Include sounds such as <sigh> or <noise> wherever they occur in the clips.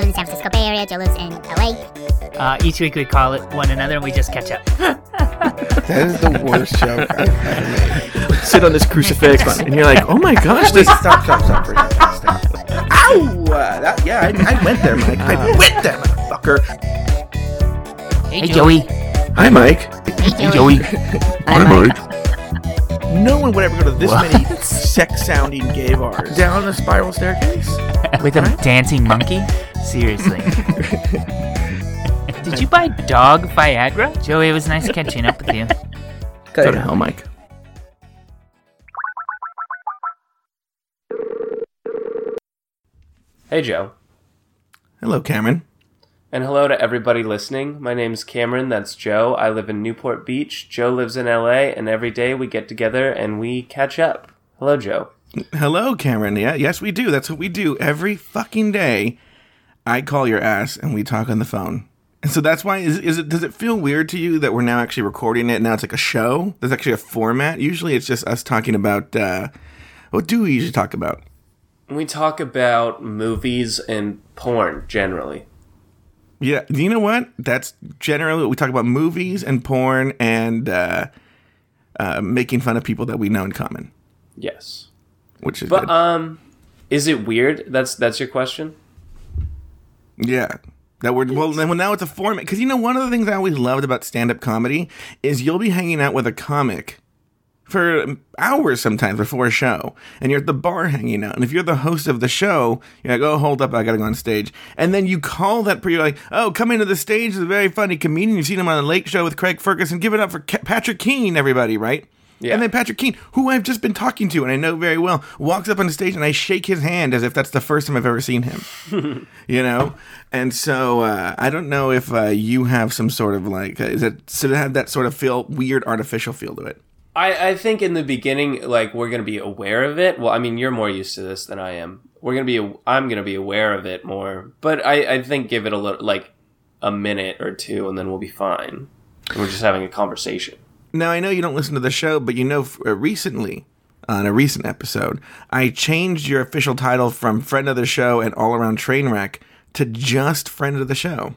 live in San Francisco Bay Area. Joe lives in LA. Uh, each week we call it one another and we just catch up. <laughs> That is the worst joke I've ever made. Sit on this crucifix, <laughs> and you're like, oh my gosh, Wait, this. stop, stop, stop for a second. Stop. Ow! Uh, that, yeah, I, I went there, Mike. I went there, motherfucker. Hey, Joey. Hi, Mike. Hey, Joey. <laughs> Hi, Mike. No one would ever go to this many sex-sounding gay bars. Down the spiral staircase. With a dancing monkey? Seriously. <laughs> Did you buy dog Viagra? Joey, it was nice catching up with you. Go to hell, Mike. Hey, Joe. Hello, Cameron. And hello to everybody listening. My name's Cameron. That's Joe. I live in Newport Beach. Joe lives in LA, and every day we get together and we catch up. Hello, Joe. Hello, Cameron. Yeah, yes, we do. That's what we do every fucking day. I call your ass and we talk on the phone. And so that's why is, is it does it feel weird to you that we're now actually recording it? Now it's like a show. There's actually a format. Usually it's just us talking about uh, what do we usually talk about? We talk about movies and porn generally. Yeah, you know what? That's generally what we talk about: movies and porn and uh, uh, making fun of people that we know in common, Yes. which is But good. um is it weird? That's that's your question? Yeah. That we're well, then well now it's a format because you know one of the things I always loved about stand up comedy is you'll be hanging out with a comic for hours sometimes before a show, and you're at the bar hanging out. And if you're the host of the show, you're like, "Oh, hold up, I gotta go on stage." And then you call that, you're like, "Oh, come into the stage, is a very funny comedian. You've seen him on the Late Show with Craig Ferguson. Give it up for Ca- Patrick Keane, everybody, right?" Yeah. And then Patrick Keane, who I've just been talking to and I know very well, walks up on the stage and I shake his hand as if that's the first time I've ever seen him. <laughs> you know? And so uh, I don't know if uh, you have some sort of like, uh, is it, so to have that sort of feel, weird artificial feel to it? I, I think in the beginning, like we're gonna be aware of it. Well, I mean, you're more used to this than I am. We're gonna be, I'm gonna be aware of it more. But I, I think give it a little, like a minute or two, and then we'll be fine. We're just having a conversation. Now I know you don't listen to the show, but you know uh, recently on a recent episode, I changed your official title from friend of the show and all around train wreck to just friend of the show.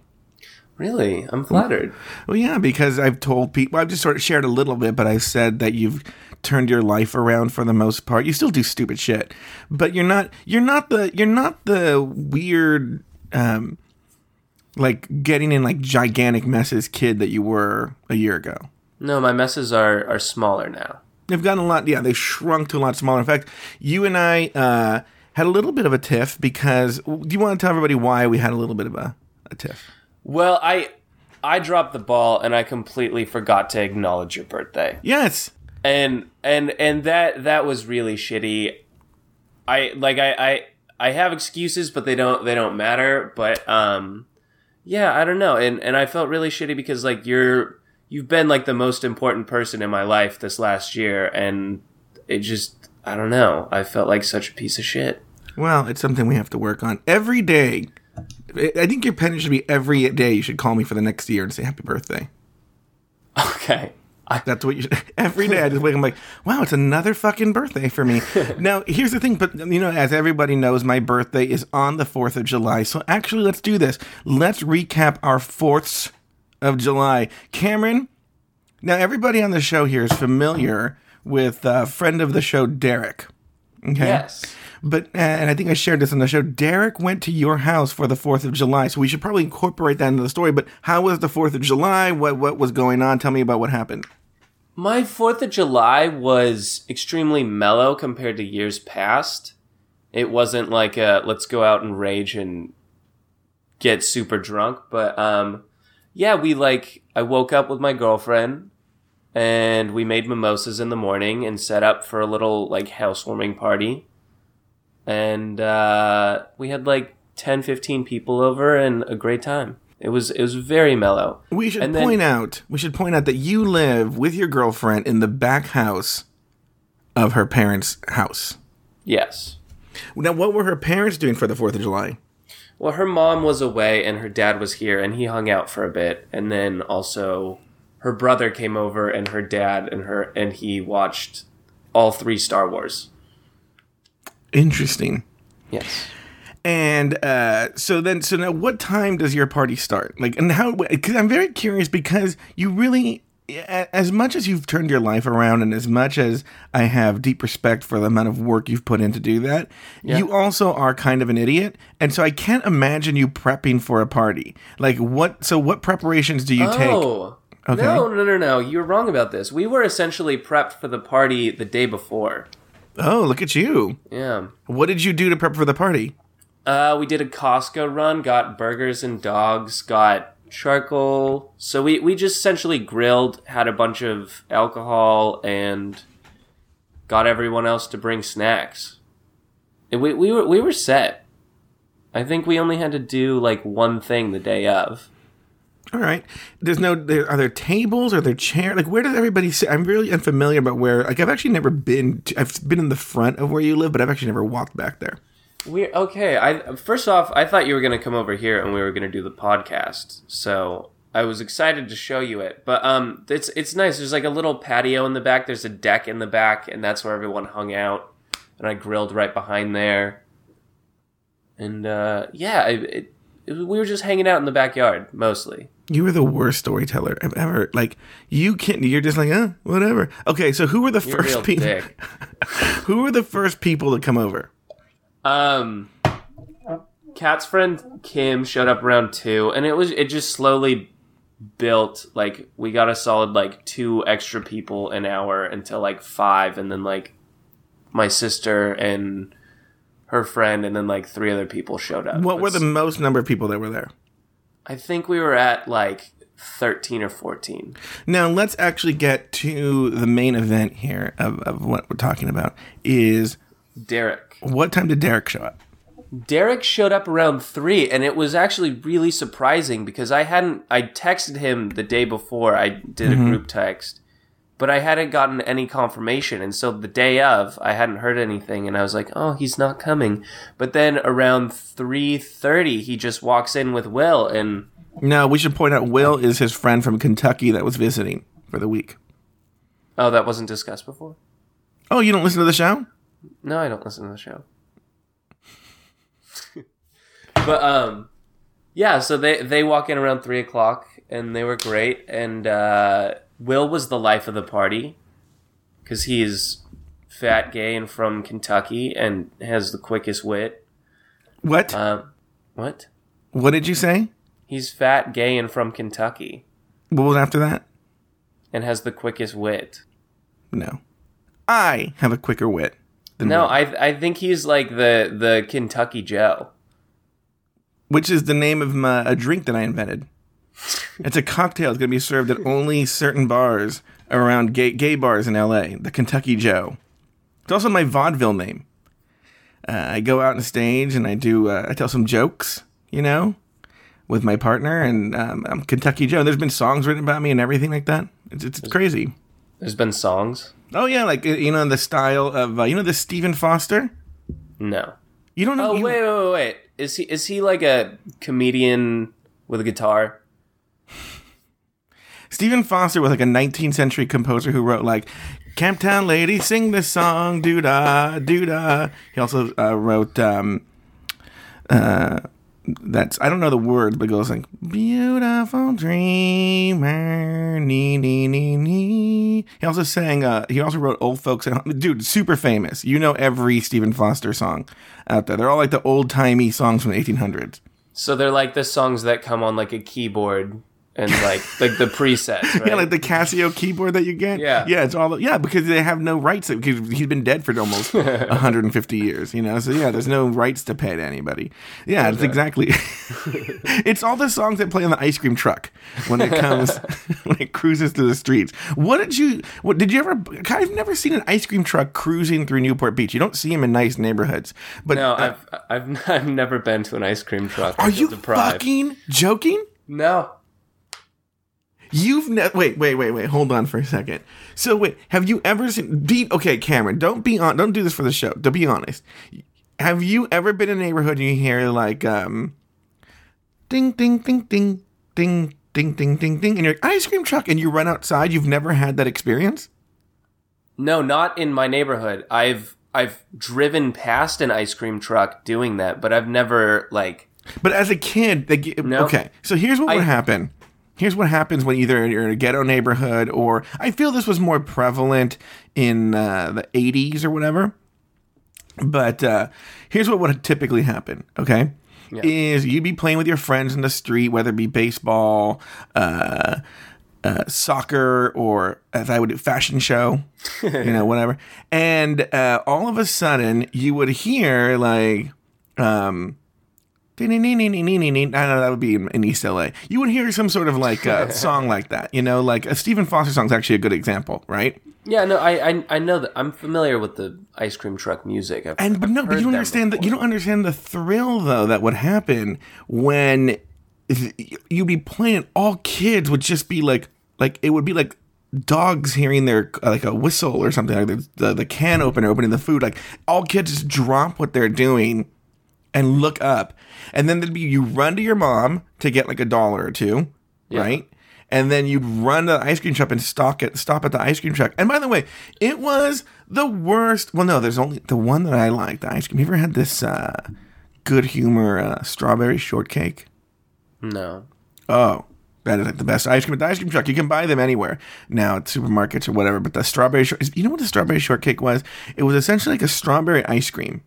Really, I'm flattered. Well, yeah, because I've told people, I've just sort of shared a little bit, but I've said that you've turned your life around for the most part. You still do stupid shit, but you're not, you're not the, you're not the weird, um, like getting in like gigantic messes kid that you were a year ago. No, my messes are are smaller now. They've gotten a lot, yeah, they've shrunk to a lot smaller. In fact, you and I uh, had a little bit of a tiff because, do you want to tell everybody why we had a little bit of a, a tiff? Well, I I dropped the ball and I completely forgot to acknowledge your birthday. Yes. And and and that that was really shitty. I like I I I have excuses but they don't they don't matter, but um yeah, I don't know. And and I felt really shitty because like you're you've been like the most important person in my life this last year and it just I don't know. I felt like such a piece of shit. Well, it's something we have to work on every day. I I think your penance should be every day. You should call me for the next year and say happy birthday. Okay. That's what you should. <laughs> Every day I just wake up I'm like, wow, it's another fucking birthday for me. <laughs> now, here's the thing, but you know, as everybody knows, my birthday is on the 4th of July. So actually, let's do this. Let's recap our 4ths of July. Cameron, now everybody on the show here is familiar with uh, friend of the show, Derek. Okay. Yes. But and I think I shared this on the show. Derek went to your house for the Fourth of July, so we should probably incorporate that into the story. But how was the Fourth of July? What what was going on? Tell me about what happened. My 4th of July was extremely mellow compared to years past. It wasn't like a let's go out and rage and get super drunk, but um yeah, we like I woke up with my girlfriend and we made mimosas in the morning and set up for a little like housewarming party. And uh we had like 10 15 people over and a great time. It was it was very mellow. We should And then- point out. We should point out that you live with your girlfriend in the back house of her parents' house. Yes. Now, what were her parents doing for the Fourth of July? Well, her mom was away and her dad was here, and he hung out for a bit. And then also, her brother came over, and her dad and her and he watched all three Star Wars. Interesting. Yes. And uh, so then, so now, what time does your party start? Like, and how? Because I'm very curious because you really, as much as you've turned your life around, and as much as I have deep respect for the amount of work you've put in to do that, you also are kind of an idiot, and so I can't imagine you prepping for a party. Like, what? So, what preparations do you take? Oh. Okay. No, no, no, no. You're wrong about this. We were essentially prepped for the party the day before. Oh, look at you! Yeah. What did you do to prep for the party? Uh, we did a Costco run, got burgers and dogs, got charcoal. So we, we just essentially grilled, had a bunch of alcohol, and got everyone else to bring snacks. And we, we were we were set. I think we only had to do like one thing the day of. All right. There's no. There, are there tables? Are there chairs? Like, where does everybody sit? I'm really unfamiliar about where. Like, I've actually never been. To, I've been in the front of where you live, but I've actually never walked back there. We okay. I first off, I thought you were gonna come over here and we were gonna do the podcast. So I was excited to show you it. But um, it's it's nice. There's like a little patio in the back. There's a deck in the back, and that's where everyone hung out. And I grilled right behind there. And uh, yeah, it, it, we were just hanging out in the backyard mostly. You were the worst storyteller I've ever. Like, you can't. You're just like, uh, whatever. Okay, so who were the You're first people? <laughs> Who were the first people to come over? Um, Cat's friend Kim showed up around two, and it was it just slowly built. Like we got a solid like two extra people an hour until like five, and then like my sister and her friend, and then like three other people showed up. What were the most number of people that were there? I think we were at like thirteen or fourteen. Now let's actually get to the main event here of, of what we're talking about. Is Derek. what time did Derek show up? Derek showed up around three, and it was actually really surprising because I hadn't. I texted him the day before. I did a mm-hmm. group text, but I hadn't gotten any confirmation, and so the day of, I hadn't heard anything, and I was like, "Oh, he's not coming." But then around three thirty, he just walks in with Will, and No, we should point out Will is his friend from Kentucky that was visiting for the week. oh, that wasn't discussed before. Oh, you don't listen to the show? No, I don't listen to the show. <laughs> but um, yeah. So they they walk in around three o'clock, and they were great. And uh, Will was the life of the party because he's fat, gay, and from Kentucky, and has the quickest wit. What? Um, what? what did you say? He's fat, gay, and from Kentucky, What was after that? and has the quickest wit. No. I have a quicker wit than No, Will, I I think he's like the the Kentucky Joe. which is the name of my, a drink that I invented. It's a cocktail. It's going to be served at only certain bars around gay, gay bars in LA. The Kentucky Joe. It's also my vaudeville name. Uh, I go out on stage and I do. Uh, I tell some jokes, you know, with my partner, and um, I'm Kentucky Joe. There's been songs written about me and everything like that. It's, it's, it's crazy. There's been songs. Oh yeah, like you know the style of uh, you know the Stephen Foster. No. You don't know? Oh wait, wait, wait, wait! Is he is he like a comedian with a guitar? Stephen Foster was like a 19th century composer who wrote like Camptown Lady, sing this song, doo da, doo da. He also uh, wrote um, uh, that's I don't know the words, but it goes like beautiful dreamer, nee nee nee nee. He also sang. Uh, he also wrote old folks at home. Dude, super famous. You know every Stephen Foster song out there. They're all like the old timey songs from the 1800s. So they're like the songs that come on like a keyboard and like like the presets, right? <laughs> Yeah, like the Casio keyboard that you get. Yeah. yeah, it's all the, yeah because they have no rights because he's been dead for almost <laughs> 150 years. You know, so yeah, there's no rights to pay to anybody. Yeah, it's exactly. <laughs> it's all the songs that play on the ice cream truck when it comes when it cruises through the streets. What did you? What did you ever? I've never seen an ice cream truck cruising through Newport Beach. You don't see them in nice neighborhoods. But no, uh, I've I've I've never been to an ice cream truck. Are you deprived. fucking joking? No. You've never wait, wait, wait, wait. Hold on for a second. So wait, have you ever seen? Be okay, Cameron. Don't be on. Don't do this for the show. To be honest, have you ever been in a neighborhood and you hear like um, ding, ding, ding, ding, ding, ding, ding, ding, ding, and your ice cream truck, and you run outside? You've never had that experience? No, not in my neighborhood. I've I've driven past an ice cream truck doing that, but I've never like But as a kid, they No. okay. So here's what would happen. Here's what happens when either you're in a ghetto neighborhood or I feel this was more prevalent in uh, the 80s or whatever. But uh, here's what would typically happen. Okay, is you'd be playing with your friends in the street, whether it be baseball, uh, uh, soccer, or as I would do, fashion show, you know, <laughs> whatever. And uh, all of a sudden, you would hear like. Um, Know, that would be in, in East LA. You would hear some sort of like uh, song like that, you know, like a Stephen Foster song is actually a good example, right? yeah no I, I I know that I'm familiar with the ice cream truck music. I've, And but no, but you don't understand that you don't understand the thrill though that would happen when you'd be playing. All kids would just be like, like it would be like dogs hearing their like a whistle or something like the, the the can opener opening the food. Like all kids just drop what they're doing and look up, and then there'd be you run to your mom to get like a dollar or two, right? And then you'd run to the ice cream shop and stock it, stop at the ice cream truck. And by the way, it was the worst. Well, no, there's only the one that I liked. The ice cream. You ever had this uh, good humor uh, strawberry shortcake? No. Oh, that is like the best ice cream at the ice cream truck. You can buy them anywhere now at supermarkets or whatever. But the strawberry, short, you know what the strawberry shortcake was? It was essentially like a strawberry ice cream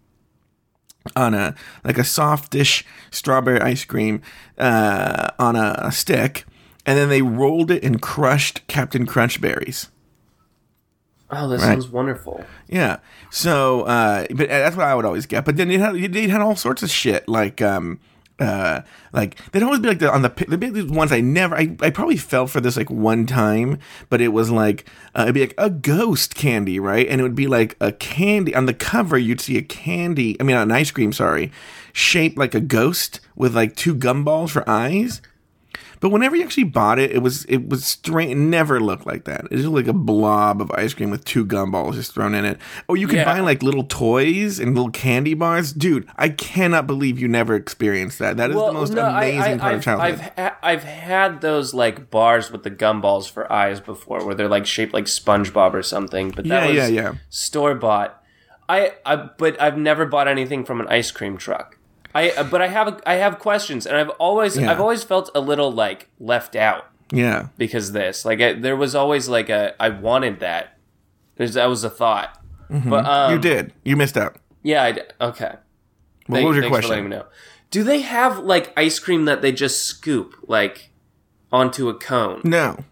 on a like a softish strawberry ice cream uh, on a, a stick, and then they rolled it in crushed Captain Crunch berries. Oh, that Right. sounds wonderful. Yeah. So, uh, but that's what I would always get. But then it had they had all sorts of shit like um uh like they'd always be like the on the pi- the big ones I never I, I probably fell for this like one time, but it was like uh, it'd be like a ghost candy, right? And it would be like a candy on the cover. You'd see a candy. I mean, an ice cream. Sorry, shaped like a ghost with like two gumballs for eyes. But whenever you actually bought it, it was it was straight. It never looked like that. It just like a blob of ice cream with two gumballs just thrown in it. Or you could Yeah. buy like little toys and little candy bars. Dude, I cannot believe you never experienced that. That is the most amazing part I've, of childhood. I've, ha- I've had those like bars with the gumballs for eyes before, where they're like shaped like SpongeBob or something. But that Yeah, was yeah, yeah. store bought. I, I, but I've never bought anything from an ice cream truck. I, but I have, I have questions, and I've always, Yeah. I've always felt a little like left out yeah. because this. Like, I, there was always like a, I wanted that. There's, that was a thought. But um, Mm-hmm. you did. You missed out. Yeah, I did. Okay. Well, Thank- what was your question? For letting me know. Do they have like ice cream that they just scoop like onto a cone? No.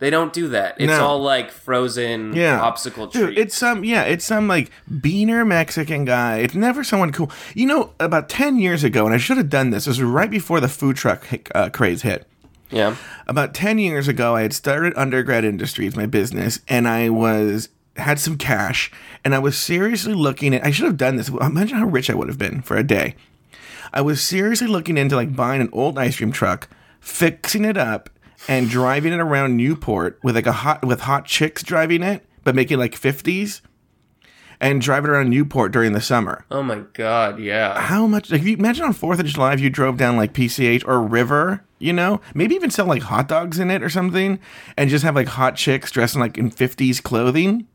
They don't do that. It's No. all like frozen Yeah. popsicle Dude, treats. it's some yeah, it's some like beaner Mexican guy. It's never someone cool. You know, about ten years ago, and I should have done this. This was right before the food truck uh, craze hit. yeah. about 10 years ago i had started undergrad industries my business and i was had some cash and i was seriously looking at i should have done this imagine how rich i would have been for a day i was seriously looking into like buying an old ice cream truck fixing it up and driving it around newport with like a hot with hot chicks driving it but making like 50s and driving around newport during the summer. Oh my god, yeah. how much like if you imagine on fourth of july if you drove down like pch or river you know? Maybe even sell like hot dogs in it or something and just have like hot chicks dressed in like in 50s clothing.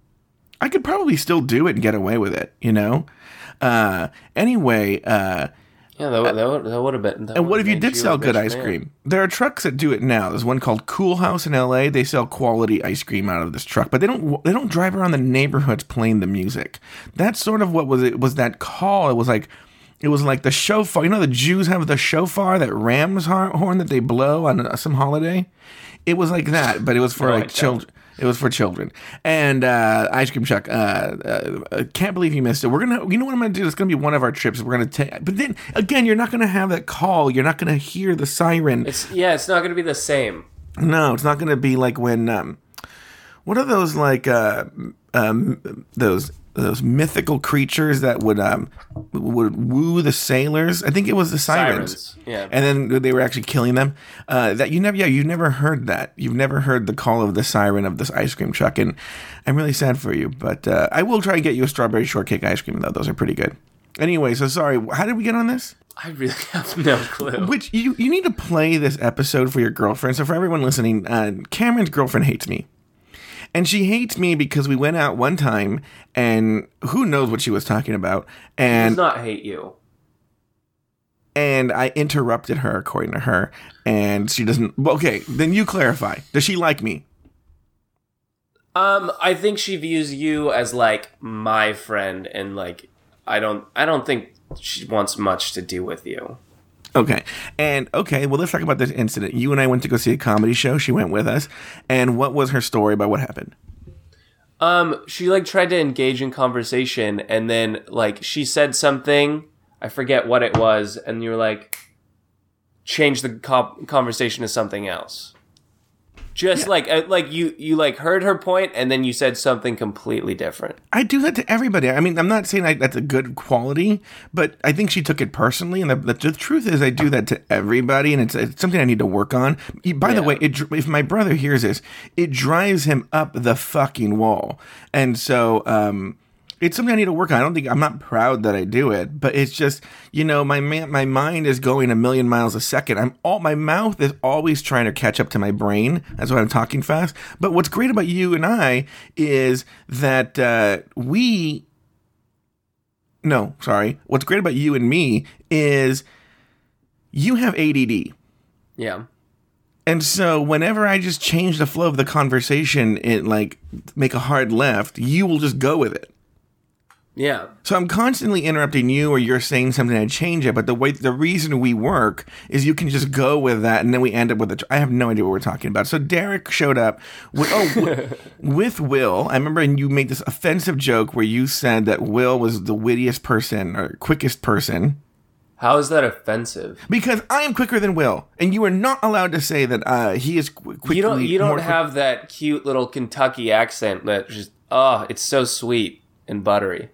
I could probably still do it and get away with it you know? Uh anyway uh Yeah, that, would- that, would, that would have been. that and what if you did a sell good ice man. cream? There are trucks that do it now. There's one called Coolhaus in LA. They sell quality ice cream out of this truck, but they don't they don't drive around the neighborhoods playing the music. That's sort of what was it was that call. It was like it was like the shofar. You know the Jews have the shofar, that ram's horn that they blow on uh, some holiday. It was like that, but it was for No, like children. It was for children. And uh, ice cream truck. Uh, uh, can't believe you missed it. We're gonna. You know what I'm gonna do? It's gonna be one of our trips. We're gonna take. But then again, you're not gonna have that call. You're not gonna hear the siren. It's yeah, it's not going to be the same. No, it's not gonna be like when. Um, what are those like? Uh, um, those those mythical creatures that would um would woo the sailors. I think it was the sirens. Sirens, yeah. And then they were actually killing them. Uh, that you never, yeah, you've never heard that. You've never heard the call of the siren of this ice cream truck, and I'm really sad for you. But uh, I will try and get you a strawberry shortcake ice cream though. Those are pretty good. Anyway, so sorry. How did we get on this? I really <laughs> have no clue. Which you you need to play this episode for your girlfriend. So for everyone listening, uh, Cameron's girlfriend hates me, And she hates me because we went out one time and who knows what she was talking about. and Does And not hate you. and I interrupted her according to her and she doesn't okay, then you clarify. Does she like me? Um, I think she views you as like my friend, and like I don't, I don't think she wants much to do with you. Okay. And okay, well let's talk about this incident. You and I went to go see a comedy show. She went with us. And what was her story about what happened? Um, she like tried to engage in conversation, and then like she said something. I forget what it was, and you were like, change the co- conversation to something else. Just like uh, like you you like heard her point, and then you said something completely different. I do that to everybody. I mean, I'm not saying I, that's a good quality, but I think she took it personally. And the, the, the truth is, I do that to everybody, and it's, it's something I need to work on. By the way, it, if my brother hears this, it drives him up the fucking wall. And so, um, it's something I need to work on. I don't think I'm not proud that I do it, but it's just you know my man, my mind is going a million miles a second. I'm all my mouth is always trying to catch up to my brain. That's why I'm talking fast. But what's great about you and I is that uh, we no, sorry. What's great about you and me is you have ADD. Yeah. And so whenever I just change the flow of the conversation and like make a hard left, you will just go with it. Yeah. So I'm constantly interrupting you or you're saying something and I change it, but the way the reason we work is you can just go with that and then we end up with a. Tr- I have no idea what we're talking about. So Derek showed up with oh wi- <laughs> with Will. I remember and you made this offensive joke where you said that Will was the wittiest person or quickest person How is that offensive? because I am quicker than Will and you are not allowed to say that uh, he is qu- quickly You don't you don't quick- have that cute little Kentucky accent that just oh, it's so sweet and buttery.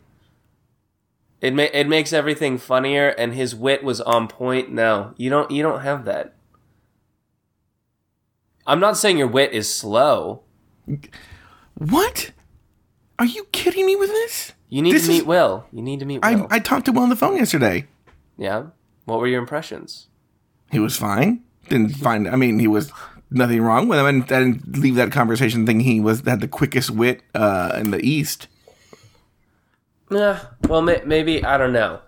It ma- it makes everything funnier and his wit was on point. No, you don't you don't have that. I'm not saying your wit is slow. What? Are you kidding me with this? You need This to is- meet Will. You need to meet I, I talked to Will on the phone yesterday. yeah. What were your impressions? He was fine. Didn't find. I mean, he was nothing wrong with him. I didn't, I didn't leave that conversation thinking he was had the quickest wit uh, in the East. Yeah. Well, may- maybe I don't know.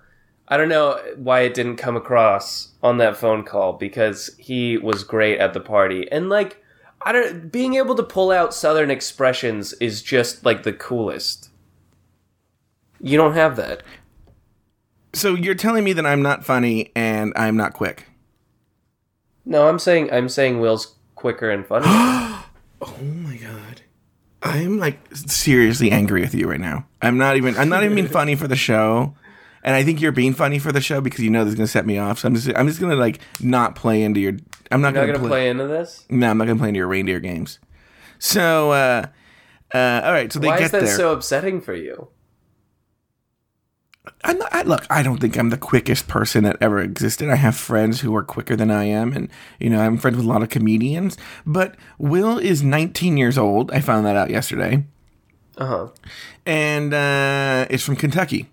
I don't know why it didn't come across on that phone call because he was great at the party and like I don't being able to pull out southern expressions is just like the coolest. You don't have that. So you're telling me that I'm not funny and I'm not quick. No, I'm saying I'm saying Will's quicker and funnier. <gasps> Oh my god. I'm like seriously angry with you right now. I'm not even. I'm not even being funny for the show, and I think you're being funny for the show because you know this is gonna set me off. So I'm just. I'm just gonna like not play into your. I'm not, You're not gonna, gonna play into this. No, I'm not gonna play into your reindeer games. So, uh, uh, all right. So they Why get is that there. so upsetting for you? I'm not, I, look, I don't think I'm the quickest person that ever existed. I have friends who are quicker than I am, and you know I'm friends with a lot of comedians. But Will is 19 years old. I found that out yesterday, Uh huh. and uh, it's from Kentucky.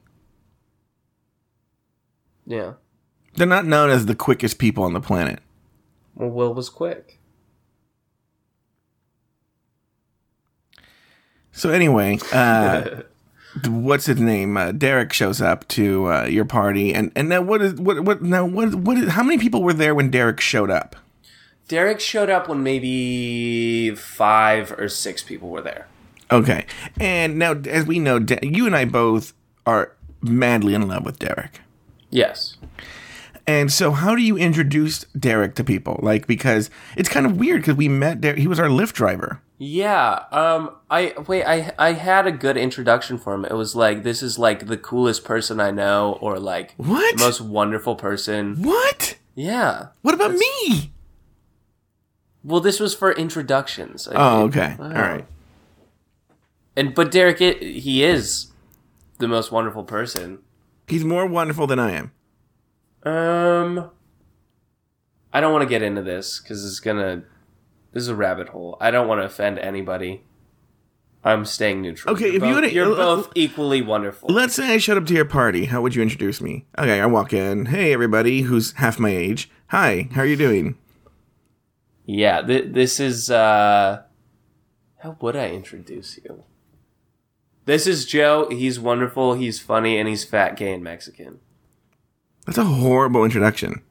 Yeah. They're not known as the quickest people on the planet. Well, Will was quick. So anyway, uh, <laughs> what's his name? Uh, Derek shows up to uh, your party, and and now what is what what now what what is, how many people were there when Derek showed up? Derek showed up when maybe five or six people were there. Okay, and now as we know, De- you and I both are madly in love with Derek. Yes. And so, how do you introduce Derek to people? Like, because it's kind of weird because we met Derek. He was our Lyft driver. Yeah. Um. I wait. I I had a good introduction for him. It was like this is like the coolest person I know, or like What? the most wonderful person. What? Yeah. What about me? Well, this was for introductions. I Oh, think. okay. All right. And but Derek, it, he is the most wonderful person. He's more wonderful than I am. Um, I don't want to get into this because it's gonna. This is a rabbit hole. I don't want to offend anybody. I'm staying neutral. Okay, You're if you both, would've- you're uh, both equally wonderful. Let's say I showed up to your party. How would you introduce me? Okay, I walk in. Hey, everybody who's half my age. Hi, how are you doing? Yeah, th- this is. uh How would I introduce you? This is Joe. He's wonderful. He's funny, and he's fat, gay, and Mexican. That's a horrible introduction.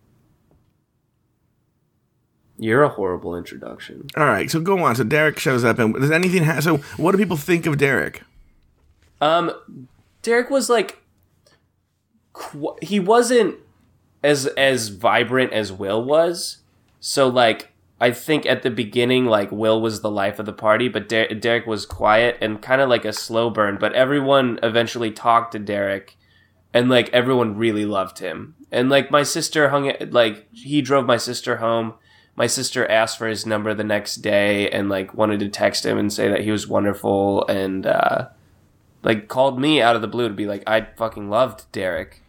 You're a horrible introduction. All right, so go on. So Derek shows up, and does anything? Ha- so what do people think of Derek? Um, Derek was like, qu- he wasn't as as vibrant as Will was. So like, I think at the beginning, like Will was the life of the party, but Der- Derek was quiet and kind of like a slow burn. But everyone eventually talked to Derek, and like everyone really loved him. And like my sister hung it, like he drove my sister home. My sister asked for his number the next day and like wanted to text him and say that he was wonderful and uh like called me out of the blue to be like I fucking loved Derek.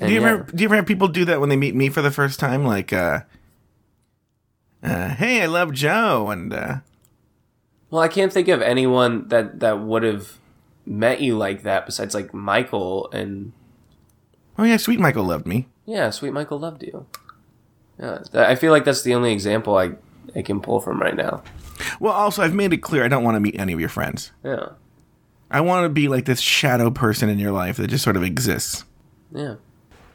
And do you yeah. ever do you ever have people do that when they meet me for the first time? Like, uh, uh hey, I love Joe, and uh, Well, I can't think of anyone that that would have met you like that besides like Michael and oh yeah, sweet Michael loved me. yeah, sweet Michael loved you. Yeah, I feel like that's the only example I I can pull from right now. Well, also I've made it clear I don't want to meet any of your friends. Yeah, I want to be like this shadow person in your life that just sort of exists. yeah.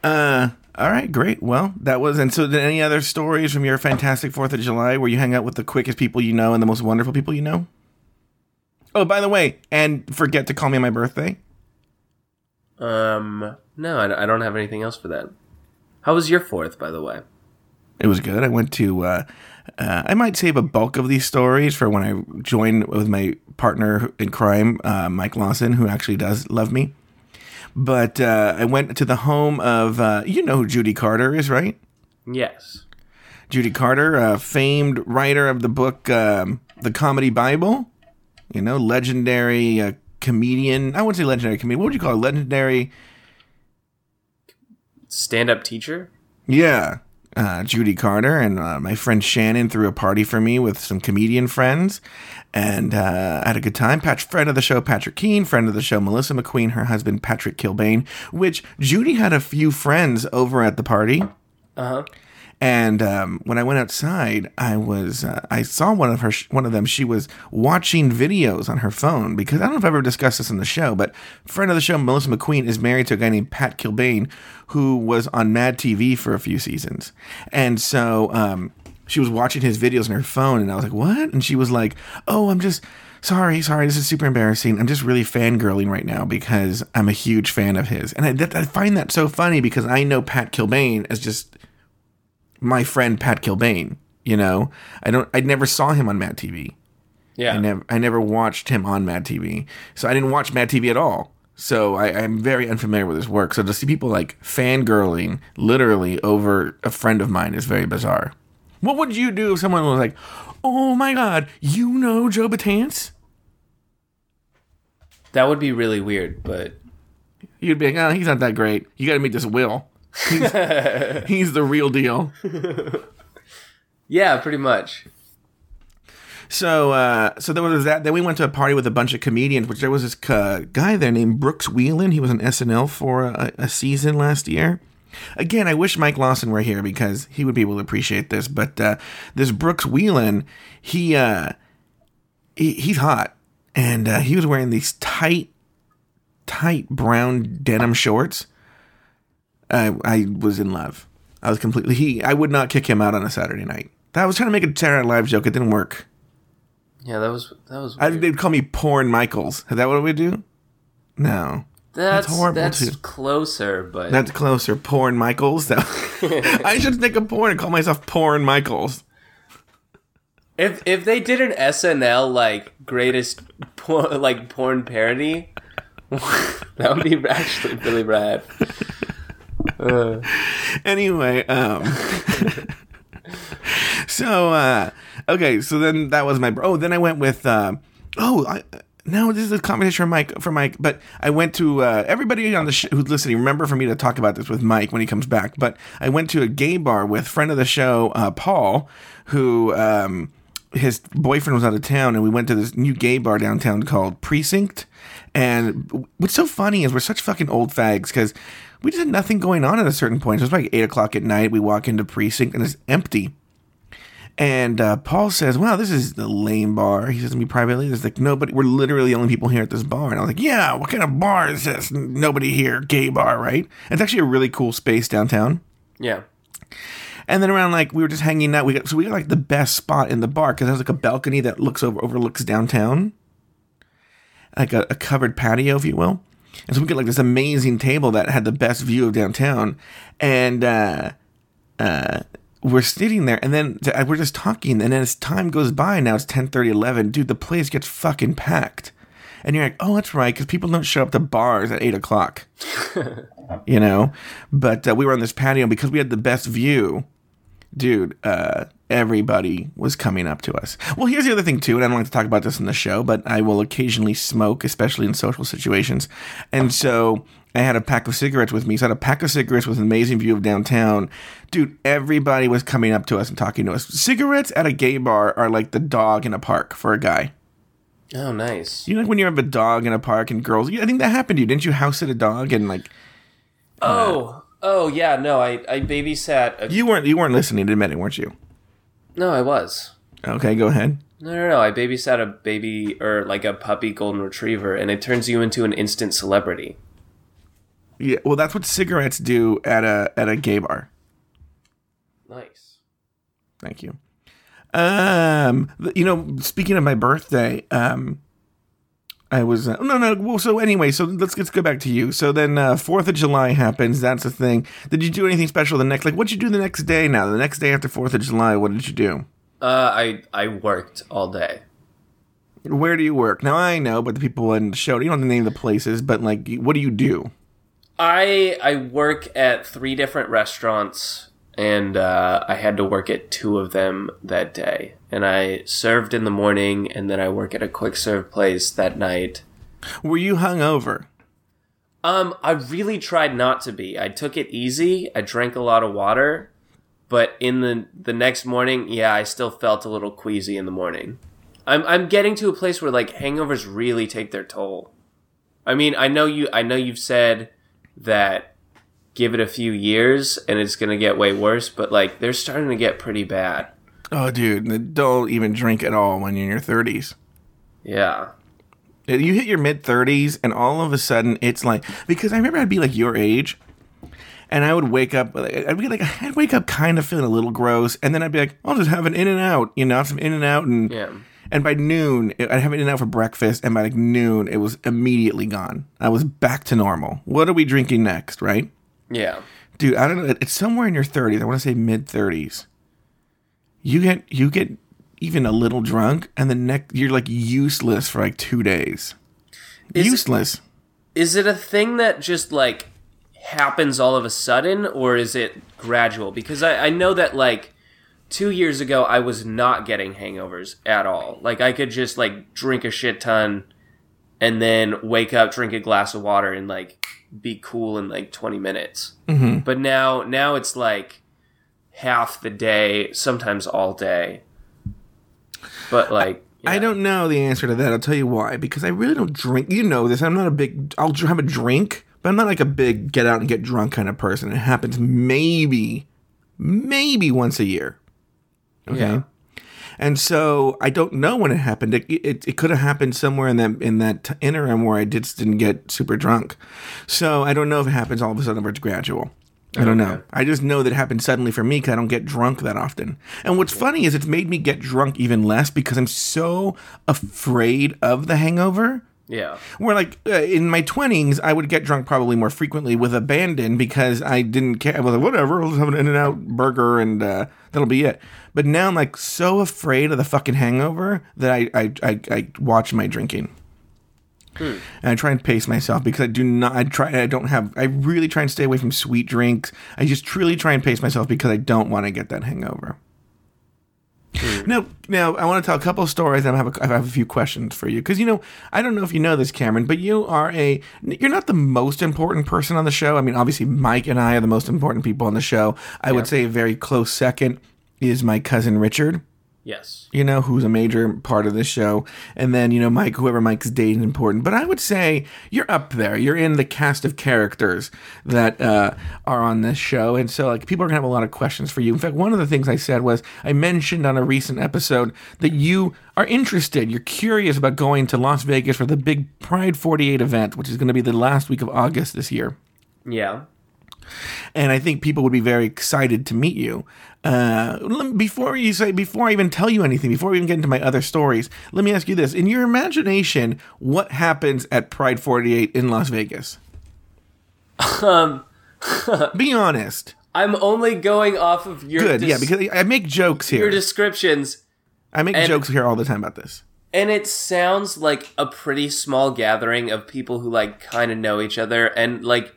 Uh, all right, great. Well, that was. And so, did any other stories from your fantastic Fourth of July where you hang out with the quickest people you know and the most wonderful people you know? Oh, by the way, and forget to call me on my birthday. Um, no, I, I don't have anything else for that. How was your fourth, by the way? It was good. I went to. Uh, uh, I might save a bulk of these stories for when I join with my partner in crime, uh, Mike Lawson, who actually does love me. But uh, I went to the home of. Uh, you know who Judy Carter is, right? Yes. Judy Carter, a famed writer of the book um, The Comedy Bible. You know, legendary uh, comedian. I wouldn't say legendary comedian. What would you call it? Legendary. Stand up teacher? Yeah. Uh, Judy Carter and uh, my friend Shannon threw a party for me with some comedian friends, and uh, had a good time. Pat- friend of the show, Patrick Keene. Friend of the show, Melissa McQueen. Her husband, Patrick Kilbane. Which Judy had a few friends over at the party. Uh huh. And um, when I went outside, I was uh, I saw one of her one of them. She was watching videos on her phone because I don't know if I've ever discussed this in the show, but friend of the show, Melissa McQueen, is married to a guy named Pat Kilbane, who was on Mad TV for a few seasons, and so um, she was watching his videos on her phone, and I was like, "What?" And she was like, "Oh, I'm just." Sorry, sorry, this is super embarrassing. I'm just really fangirling right now because I'm a huge fan of his. And I, I find that so funny because I know Pat Kilbane as just my friend Pat Kilbane. You know, I don't. I never saw him on Mad TV. Yeah. I never. I never watched him on Mad TV. So I didn't watch Mad TV at all. So I, I'm very unfamiliar with his work. So to see people like fangirling literally over a friend of mine is very bizarre. What would you do if someone was like, "Oh my God, you know Joe Batance"? That would be really weird, but You'd be like, "Oh, he's not that great. You got to meet this Will. He's, <laughs> he's the real deal." yeah, pretty much. So, uh, so there was that. Then we went to a party with a bunch of comedians. Which there was this uh, guy there named Brooks Wheelan. He was on SNL for a, a season last year. Again, I wish Mike Lawson were here because he would be able to appreciate this. But uh, this Brooks Wheelan, he, uh, he he's hot, and uh, he was wearing these tight, tight brown denim shorts. I I was in love. I was completely. He. I would not kick him out on a Saturday night. I was trying to make a Saturday Night Live joke. It didn't work. Yeah, that was that was. I, they'd call me Porn Michaels. Is that what we do? No. that's that's horrible, That's too. closer, but That's closer. Porn Michaels. That- <laughs> I should think of porn and call myself Porn Michaels. if if they did an SNL like greatest por- <laughs> like porn parody, <laughs> that would be actually really rad. <laughs> Anyway, um <laughs> So uh okay, so then that was my oh, then I went with uh, oh, I no, this is a conversation for Mike for Mike, but I went to uh, everybody on the sh- who's listening. Remember for me to talk about this with Mike when he comes back. But I went to a gay bar with friend of the show, uh, Paul, who um, his boyfriend was out of town, and we went to this new gay bar downtown called Precinct. And what's so funny is we're such fucking old fags because we just had nothing going on at a certain point. It was like eight o'clock at night. We walk into Precinct and it's empty. And uh, Paul says, "Wow, this is the lame bar." He says to me privately, "There's like nobody. We're literally the only people here at this bar." And I was like, "Yeah, what kind of bar is this? Nobody here, gay bar, right?" It's actually a really cool space downtown. Yeah. And then around like we were just hanging out. We got so we got like the best spot in the bar because there's like a balcony that looks over overlooks downtown, like a, a covered patio, if you will. And so we get like this amazing table that had the best view of downtown, and uh, uh, we're sitting there, and then we're just talking, and then as time goes by, now it's 10, 30, 11, dude, the place gets fucking packed. And you're like, oh, that's right, because people don't show up to bars at 8 o'clock. <laughs> you know? But uh, we were on this patio because we had the best view. Dude, uh, everybody was coming up to us. Well, here's the other thing, too, and I don't like to talk about this in the show, but I will occasionally smoke, especially in social situations. And so I had a pack of cigarettes with me. So I had a pack of cigarettes with an amazing view of downtown. Dude, everybody was coming up to us and talking to us. Cigarettes at a gay bar are like the dog in a park for a guy. Oh, nice. You know, like when you have a dog in a park and girls, I think that happened to you. Didn't you house sit a dog and like Oh, oh yeah. No, I I babysat. A, you weren't you weren't listening to admit it, weren't you? No, I was. Okay, go ahead. No, no, no. I babysat a baby or like a puppy golden retriever, and it turns you into an instant celebrity. Yeah, well, that's what cigarettes do at a at a gay bar. Nice. Thank you. Um, you know, speaking of my birthday, um, I was uh, no, no. Well, so anyway, so let's let's go back to you. So then, uh, Fourth of July happens. That's the thing. Did you do anything special the next? Like, what'd you do the next day? Now, the next day after Fourth of July, what did you do? Uh, I I worked all day. Where do you work? Now I know, but the people in the show, you don't have to name of the places, but like, what do you do? I I work at three different restaurants, and uh, I had to work at two of them that day. And I served in the morning, and then I work at a quick serve place that night. Were you hungover? Um, I really tried not to be. I took it easy. I drank a lot of water, but in the the next morning, yeah, I still felt a little queasy in the morning. I'm I'm getting to a place where like hangovers really take their toll. I mean, I know you I know you've said that give it a few years and it's going to get way worse, but like they're starting to get pretty bad. Oh, dude, don't even drink at all when you're in your thirties. Yeah. You hit your mid 30s, and all of a sudden, it's like because I remember I'd be like your age, and I would wake up. I'd be like, I'd wake up kind of feeling a little gross, and then I'd be like, I'll just have an In and Out, you know, some In and Out, and Yeah. and by noon, I'd have an In and Out for breakfast, and by like noon, it was immediately gone. I was back to normal. What are we drinking next, right? Yeah. Dude, I don't know. It's somewhere in your 30s. I want to say mid 30s. You get you get even a little drunk, and the next you're like useless for like two days. Is- useless. Is it a thing that just like happens all of a sudden or is it gradual? Because I, I know that like two years ago I was not getting hangovers at all. Like I could just like drink a shit ton and then wake up, drink a glass of water and like be cool in like 20 minutes. Mm-hmm. But now now it's like half the day, sometimes all day. But like I don't know the answer to that. I'll tell you why. Because I really don't drink. You know this. I'm not a big. I'll have a drink, but I'm not like a big get out and get drunk kind of person. It happens maybe, maybe once a year. Okay. Yeah. And so I don't know when it happened. It, it, it could have happened somewhere in that in that t- interim where I just didn't get super drunk. So I don't know if it happens all of a sudden or it's gradual. I don't know. Okay. I just know that it happened suddenly for me because I don't get drunk that often. And what's funny is it's made me get drunk even less because I'm so afraid of the hangover. Yeah. Where like uh, in my twenties, I would get drunk probably more frequently with abandon because I didn't care. I was like, whatever, I'll just have an In and Out burger and uh, that'll be it. But now I'm like so afraid of the fucking hangover that I I, I, I watch my drinking. And I try and pace myself because I do not. I try. I don't have. I really try and stay away from sweet drinks. I just truly try and pace myself because I don't want to get that hangover. Mm. Now, now I want to tell a couple of stories. And I have a, I have a few questions for you because you know I don't know if you know this, Cameron, but you are a you're not the most important person on the show. I mean, obviously Mike and I are the most important people on the show. I would say a very close second is my cousin Richard. Yes. you know, who's a major part of this show, and then you know Mike, whoever Mike's dating, is important. But I would say you're up there. You're in the cast of characters that uh, are on this show, and so like people are gonna have a lot of questions for you. In fact, one of the things I said was I mentioned on a recent episode that you are interested, you're curious about going to Las Vegas for the big Pride 48 event, which is going to be the last week of August this year Yeah. And I think people would be very excited to meet you. Uh, before you say, before I even tell you anything, before we even get into my other stories, let me ask you this: in your imagination, what happens at Pride 48 in Las Vegas? Um, <laughs> Be honest. I'm only going off of your Good, yeah, because I make jokes here. your descriptions, I make and- jokes here all the time about this. and it sounds like a pretty small gathering of people who like kind of know each other, and like,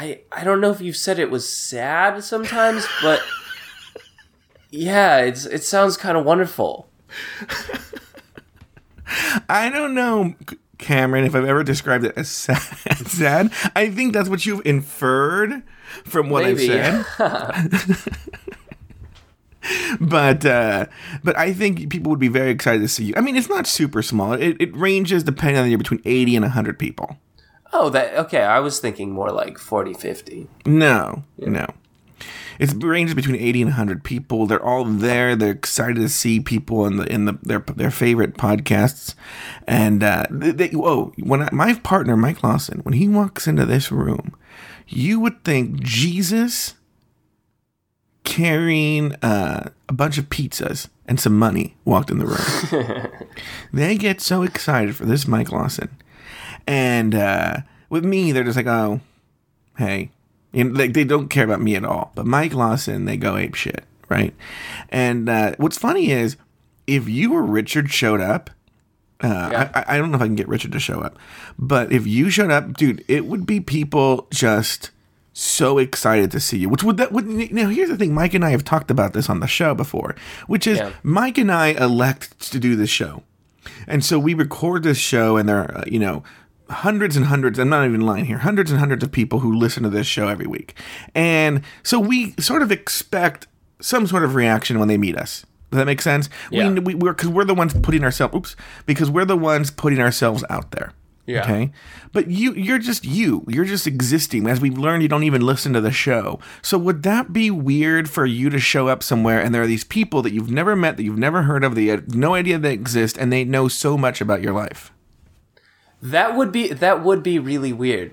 I I don't know if you've said it was sad sometimes, but <laughs> yeah, it's it sounds kind of wonderful. I don't know, Cameron, if I've ever described it as sad. <laughs> sad. I think that's what you've inferred from what Maybe. I've said. <laughs> but uh, but I think people would be very excited to see you. I mean, it's not super small. It, it ranges depending on the year between eighty and hundred people. Oh, that okay. I was thinking more like 40, 50. No, no. It's it ranges between eighty and hundred people. They're all there. They're excited to see people in the in the their their favorite podcasts. And uh, they, they, whoa, when I, my partner Mike Lawson, when he walks into this room, you would think Jesus carrying uh, a bunch of pizzas and some money walked in the room. <laughs> they get so excited for this Mike Lawson, and uh, with me, they're just like, oh, hey, know, like they don't care about me at all. But Mike Lawson, they go ape shit, right? And uh, what's funny is, if you or Richard showed up, uh, Yeah. I, I don't know if I can get Richard to show up, but if you showed up, dude, it would be people just so excited to see you. Which would that would now? Here's the thing: Mike and I have talked about this on the show before, which is Yeah. Mike and I elect to do this show. And so we record this show, and there uh, you know, hundreds and hundreds, I'm not even lying here, hundreds and hundreds of people who listen to this show every week. And so we sort of expect some sort of reaction when they meet us. Does that make sense? Yeah. We, we, we're, because we're the ones putting ourselves, oops, because we're the ones putting ourselves out there. Yeah. Okay. But you, you're just you. You're just existing. As we've learned, you don't even listen to the show. So would that be weird for you to show up somewhere and there are these people that you've never met, that you've never heard of, that you have no idea they exist, and they know so much about your life? That would be that would be really weird.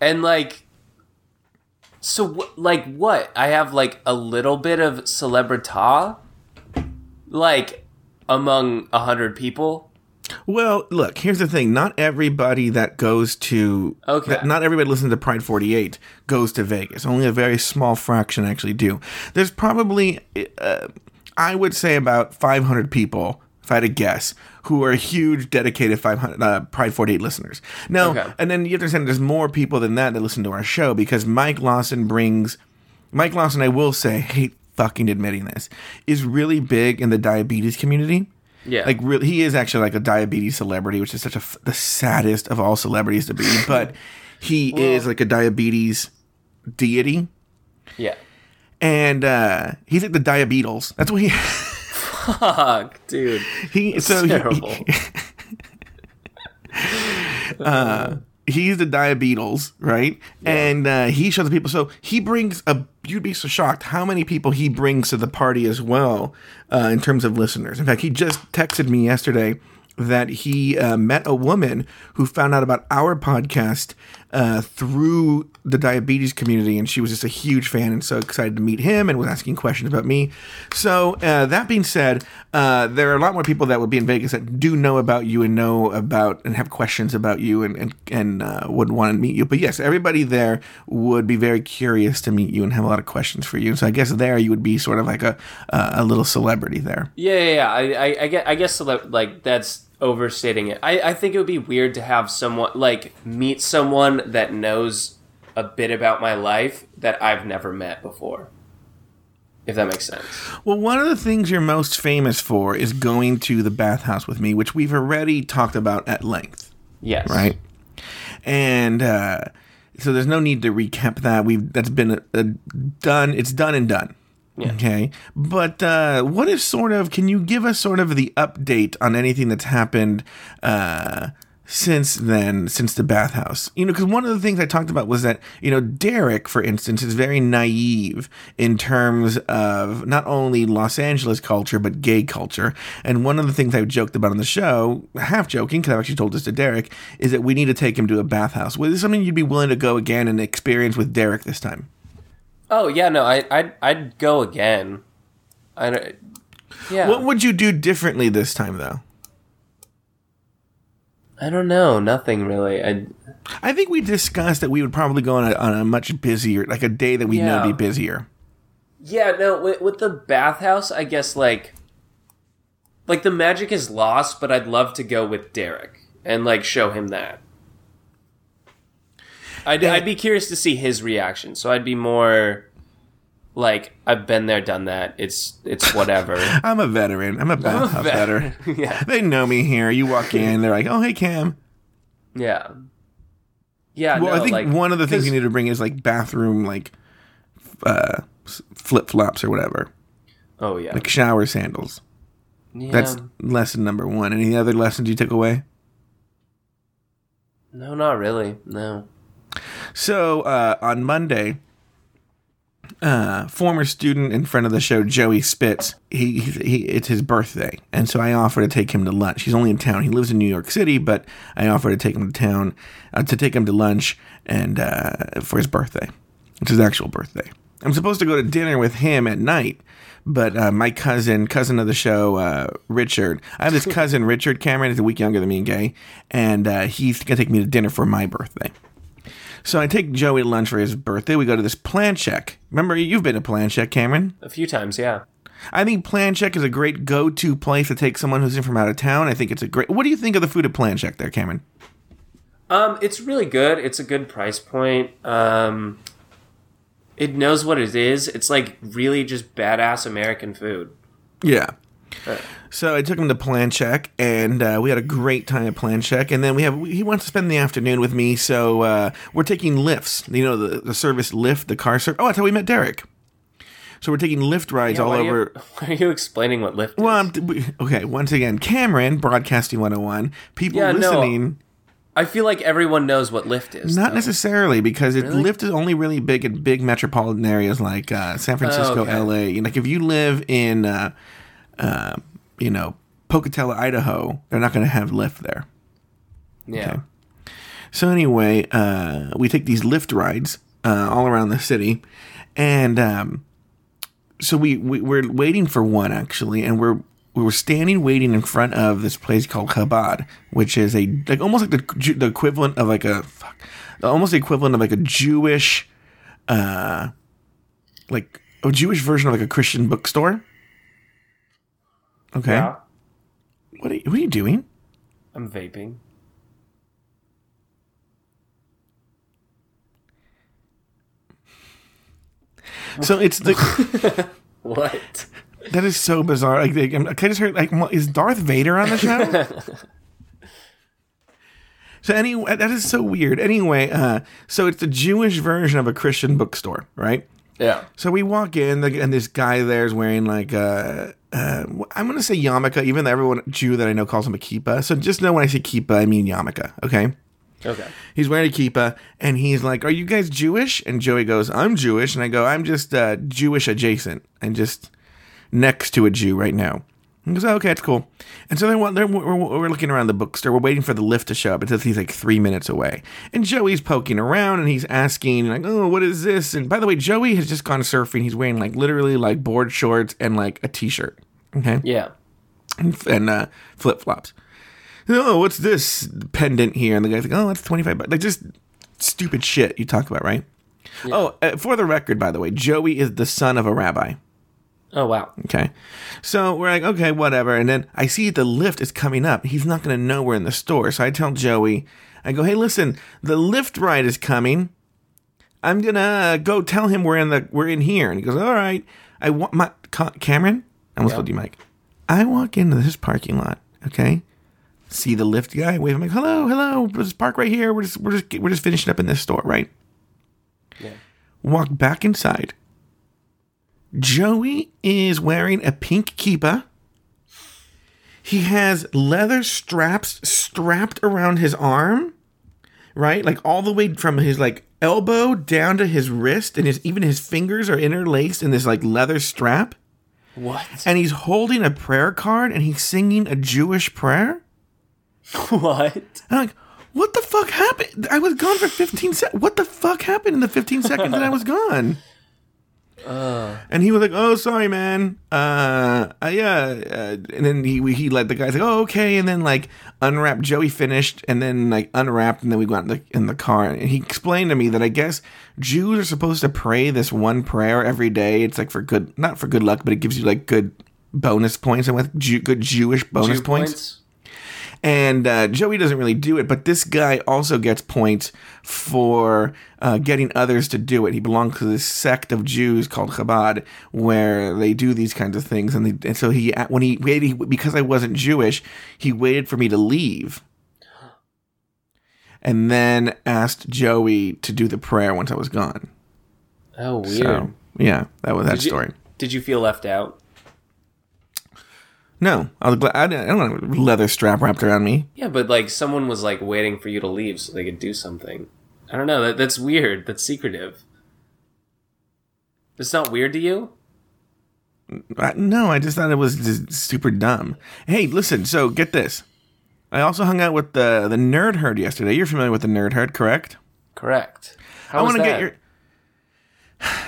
And like so like what? I have like a little bit of celebrita like among a hundred people. Well, look, here's the thing. Not everybody that goes to Okay. that- not everybody listening to Pride 48 goes to Vegas. Only a very small fraction actually do. There's probably uh, I would say about 500 people if I had to guess who are huge dedicated 500 uh, Pride 48 listeners. Now, Okay. and then you have to understand there's more people than that that listen to our show because Mike Lawson brings Mike Lawson, I will say, hate fucking admitting this, is really big in the diabetes community. Yeah. Like really, he is actually like a diabetes celebrity, which is such a f- the saddest of all celebrities to be. <laughs> But he is like a diabetes deity, yeah. and uh, he's like the diabetes. That's what he. <laughs> Fuck, dude. he so he- Terrible. <laughs> he's the diabetes, right? And uh, he shows the people. So he brings a. You'd be so shocked how many people he brings to the party as well, uh, in terms of listeners. In fact, he just texted me yesterday that he uh, met a woman who found out about our podcast uh, through the diabetes community, and she was just a huge fan and so excited to meet him and was asking questions about me. So uh, that being said, uh, there are a lot more people that would be in Vegas that do know about you and know about and have questions about you and and, and uh, would want to meet you. But yes, everybody there would be very curious to meet you and have a lot of questions for you. So I guess there you would be sort of like a a little celebrity there. Yeah, yeah, yeah. I, I, I guess, I guess like that's overstating it. I, I think it would be weird to have someone like meet someone that knows a bit about my life that I've never met before. If that makes sense. Well, one of the things you're most famous for is going to the bathhouse with me, which we've already talked about at length, Yes. right? And uh, so there's no need to recap that. We've that's been uh done. It's done and done. Okay. But uh, what is sort of, can you give us sort of the update on anything that's happened uh, since then, since the bathhouse? You know, because one of the things I talked about was that, you know, Derek, for instance, is very naive in terms of not only Los Angeles culture, but gay culture. And one of the things I joked about on the show, half joking, because I've actually told this to Derek, is that we need to take him to a bathhouse. This something you'd be willing to go again and experience with Derek this time? Oh yeah, no, I I'd, I'd go again. I yeah. What would you do differently this time, though? I don't know. Nothing really. I I think we discussed that we would probably go on a, on a much busier, like a day that we know Yeah. to be busier. yeah no with, with the bathhouse. I guess like like the magic is lost, but I'd love to go with Derek and like show him that. I'd, I'd be curious to see his reaction. So I'd be more like I've been there, done that. It's it's whatever. <laughs> I'm a veteran. I'm a bathhouse veteran. <laughs> yeah, They know me here. You walk <laughs> in, they're like, "Oh, hey, Cam." yeah, yeah. Well, no, I think like, one of the things you need to bring is like bathroom, like uh, flip flops or whatever, Oh yeah, like shower sandals. yeah. That's lesson number one. Any other lessons you took away? no, not really. No. So uh, on Monday, uh, former student and friend of the show Joey Spitz, he, he, it's his birthday, and so I offer to take him to lunch. He's only in town. He lives in New York City, but I offer to take him to town uh, to take him to lunch and uh, for his birthday, it's his actual birthday. I'm supposed to go to dinner with him at night. But uh, my cousin, cousin of the show, uh, Richard, I have this <laughs> cousin, Richard Cameron, is a week younger than me and gay, and uh, he's gonna take me to dinner for my birthday. So I take Joey to lunch for his birthday. We go to this Plan Check. Remember, you've been to Plan Check, Cameron. A few times, yeah. I think Plan Check is a great go-to place to take someone who's in from out of town. I think it's a great. What do you think of the food at Plan Check there, Cameron? Um, it's really good. It's a good price point. Um, it knows what it is. It's like really just badass American food. Yeah. So I took him to Plan Check, and uh, we had a great time at Plan Check. And then we have he wants to spend the afternoon with me, so uh, we're taking Lyfts. You know the the service Lyft, the car service. Oh, that's how we met Derek. So we're taking Lyft rides Yeah, all why are you- over. <laughs> why are you explaining what Lyft? Well, is? I'm, okay. Once again, Cameron, Broadcasting 101. People Yeah, no. listening, I feel like everyone knows what Lyft is. not though. necessarily because it, Really? Lyft is only really big in big metropolitan areas like uh, San Francisco, Oh, okay. LA. You know, Like if you live in, uh, uh, you know, Pocatello, Idaho, they're not going to have Lyft there. Yeah. Okay. So anyway, uh, we take these Lyft rides uh, all around the city, and um, so we, we we're waiting for one actually, and we're we were standing waiting in front of this place called Chabad, which is a like almost like the the equivalent of like a fuck, almost the equivalent of like a Jewish, uh, like a Jewish version of like a Christian bookstore. Okay, Yeah. what are you, what are you doing? I'm vaping. So it's the. <laughs> What? That is so bizarre. Like, they, I just heard, like, is Darth Vader on the show? <laughs> so anyway, that is so weird. Anyway, uh, so it's the Jewish version of a Christian bookstore, right? Yeah. So we walk in, and this guy there is wearing like uh, uh, I'm gonna say yarmulke, even though everyone Jew that I know calls him a kippah. So just know when I say kippah, I mean yarmulke. Okay. Okay. He's wearing a kippah, and he's like, "Are you guys Jewish?" And Joey goes, "I'm Jewish," and I go, "I'm just uh, Jewish adjacent. I'm just next to a Jew right now." He goes, oh, "Okay, that's cool." And so then we're, we're, we're looking around the bookstore. We're waiting for the Lyft to show up. It says he's like three minutes away, and Joey's poking around, and he's asking, like, "Oh, what is this?" And by the way, Joey has just gone surfing. He's wearing like literally like board shorts and like a t-shirt. Okay Yeah. and, and uh, flip flops. Oh, what's this pendant here? And the guy's like, oh, that's 25 bucks. Like, just stupid shit you talk about, right? Oh, uh, for the record, by the way, Joey is the son of a rabbi. Oh wow. Okay. So we're like, okay, whatever. And then I see the Lyft is coming up. He's not going to know we're in the store. So I tell Joey, I go, hey, listen, the Lyft ride is coming. I'm going to go tell him we're in the we're in here. And he goes, all right. I want my Cameron. I almost called you Mike. I walk into this parking lot. Okay. See the Lyft guy. Wave. I'm like, hello, hello. Just park right here. We're just we're just we're just finishing up in this store, right? Yeah. Walk back inside. Joey is wearing a pink kippah. He has leather straps strapped around his arm, right? Like all the way from his like elbow down to his wrist, and his even his fingers are interlaced in this like leather strap. What? And he's holding a prayer card and he's singing a Jewish prayer. <laughs> what? And I'm like, what the fuck happened? I was gone for 15 seconds. What the fuck happened in the 15 seconds that I was gone? And he was like, "Oh, sorry, man. Uh, uh yeah." Uh, and then he he let the guys like, "Oh, okay." And then like unwrapped. Joey finished, and then like unwrapped, and then we got in the in the car. And he explained to me that I guess Jews are supposed to pray this one prayer every day. It's like for good, not for good luck, but it gives you like good bonus points and with Jew, good Jewish bonus Jew points. And uh, Joey doesn't really do it, but this guy also gets points for uh, getting others to do it. He belongs to this sect of Jews called Chabad, where they do these kinds of things. And, they, and so he, when he waited, because I wasn't Jewish, he waited for me to leave, and then asked Joey to do the prayer once I was gone. Oh, weird. So yeah, that was that Did you- story. Did you feel left out? No, I was glad. I didn't, I don't want a leather strap wrapped around me. Yeah, but like someone was like waiting for you to leave so they could do something. I don't know. That, that's weird. That's secretive. It's not weird to you? I, no, I just thought it was just super dumb. Hey, listen. So get this. I also hung out with the the nerd herd yesterday. You're familiar with the nerd herd, correct? Correct. How I want to get your.